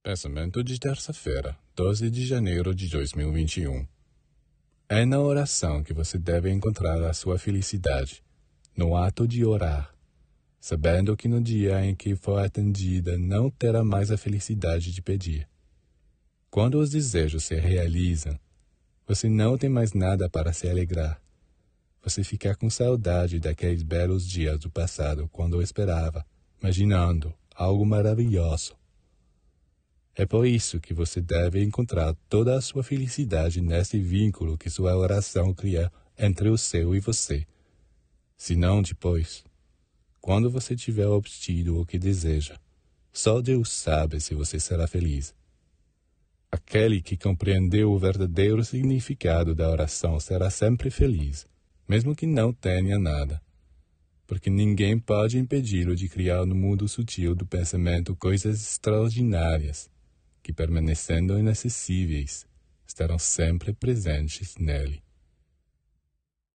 Pensamento de terça-feira, 12 de janeiro de 2021. É na oração que você deve encontrar a sua felicidade, no ato de orar, sabendo que no dia em que for atendida não terá mais a felicidade de pedir. Quando os desejos se realizam, você não tem mais nada para se alegrar. Você fica com saudade daqueles belos dias do passado quando esperava, imaginando algo maravilhoso é por isso que você deve encontrar toda a sua felicidade nesse vínculo que sua oração cria entre o céu e você. Se não depois, quando você tiver obtido o que deseja, só Deus sabe se você será feliz. Aquele que compreendeu o verdadeiro significado da oração será sempre feliz, mesmo que não tenha nada, porque ninguém pode impedi-lo de criar no mundo sutil do pensamento coisas extraordinárias que, permanecendo inacessíveis, estarão sempre presentes nele.